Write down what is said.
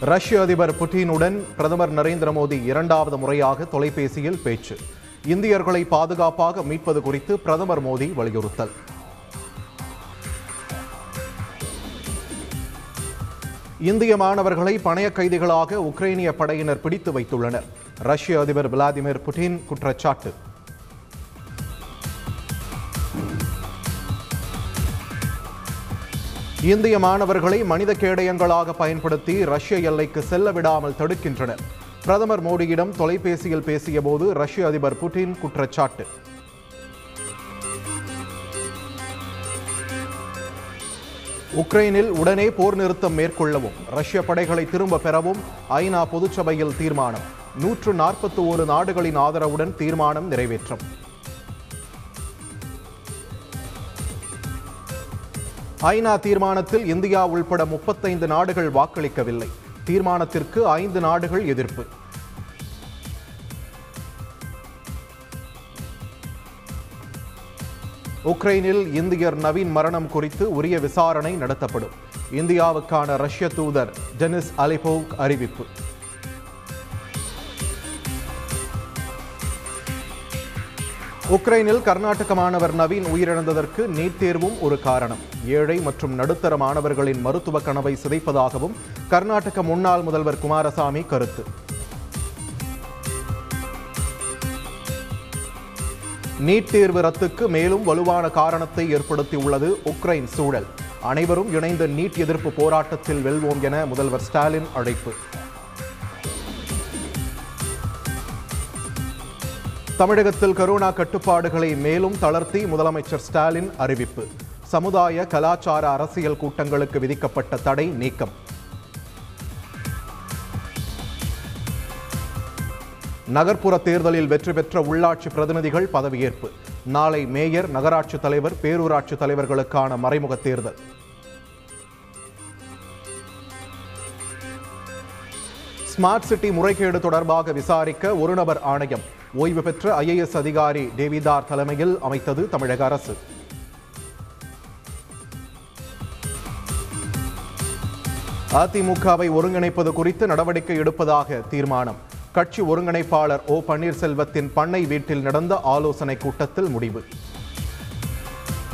ரஷ்ய அதிபர் புட்டினுடன் பிரதமர் நரேந்திர மோடி இரண்டாவது முறையாக தொலைபேசியில் பேச்சு. இந்தியர்களை பாதுகாப்பாக மீட்பது குறித்து பிரதமர் மோடி வலியுறுத்தல். இந்திய மாணவர்களை பணைய கைதிகளாக உக்ரைனிய படையினர் பிடித்து வைத்துள்ளனர். ரஷ்ய அதிபர் விளாடிமிர் புட்டின் குற்றச்சாட்டு. இந்திய மாணவர்களை மனித கேடயங்களாக பயன்படுத்தி ரஷ்ய எல்லைக்கு செல்ல விடாமல் தடுக்கின்றனர். பிரதமர் மோடியிடம் தொலைபேசியில் பேசியபோது ரஷ்ய அதிபர் புட்டின் குற்றச்சாட்டு. உக்ரைனில் உடனே போர் நிறுத்தம் மேற்கொள்ளவும் ரஷ்ய படைகளை திரும்ப பெறவும் ஐநா பொதுச்சபையில் தீர்மானம். நூற்று நாற்பத்தி ஓரு நாடுகளின் ஆதரவுடன் தீர்மானம் நிறைவேற்றம். ஐநா தீர்மானத்தில் இந்தியா உள்பட முப்பத்தைந்து நாடுகள் வாக்களிக்கவில்லை. தீர்மானத்திற்கு ஐந்து நாடுகள் எதிர்ப்பு. உக்ரைனில் இந்தியர் நவீன் மரணம் குறித்து உரிய விசாரணை நடத்தப்படும். இந்தியாவுக்கான ரஷ்ய தூதர் டெனிஸ் அலிபோவ் அறிவிப்பு. உக்ரைனில் கர்நாடக மாணவர் நவீன் உயிரிழந்ததற்கு நீட் தேர்வும் ஒரு காரணம். ஏழை மற்றும் நடுத்தர மாணவர்களின் மருத்துவ கனவை சிதைப்பதாகவும் கர்நாடக முன்னாள் முதல்வர் குமாரசாமி கருத்து. நீட் தேர்வு ரத்துக்கு மேலும் வலுவான காரணத்தை ஏற்படுத்தியுள்ளது உக்ரைன் சூழல். அனைவரும் இணைந்த நீட் எதிர்ப்பு போராட்டத்தில் வெல்வோம் என முதல்வர் ஸ்டாலின் அழைப்பு. தமிழகத்தில் கரோனா கட்டுப்பாடுகளை மேலும் தளர்த்தி முதலமைச்சர் ஸ்டாலின் அறிவிப்பு. சமுதாய கலாச்சார அரசியல் கூட்டங்களுக்கு விதிக்கப்பட்ட தடை நீக்கம். நகர்ப்புற தேர்தலில் வெற்றி பெற்ற உள்ளாட்சி பிரதிநிதிகள் பதவியேற்பு. நாளை மேயர் நகராட்சி தலைவர் பேரூராட்சி தலைவர்களுக்கான மறைமுக தேர்தல். ஸ்மார்ட் சிட்டி முறைகேடு தொடர்பாக விசாரிக்க ஒரு நபர் ஆணையம். ஓய்வு பெற்ற ஐஏஎஸ் அதிகாரி தேவிதார் தலைமையில் அமைத்தது தமிழக அரசு. அதிமுகவை ஒருங்கிணைப்பது குறித்து நடவடிக்கை எடுப்பதாக தீர்மானம். கட்சி ஒருங்கிணைப்பாளர் ஓ பன்னீர்செல்வத்தின் பண்ணை வீட்டில் நடந்த ஆலோசனை கூட்டத்தில் முடிவு.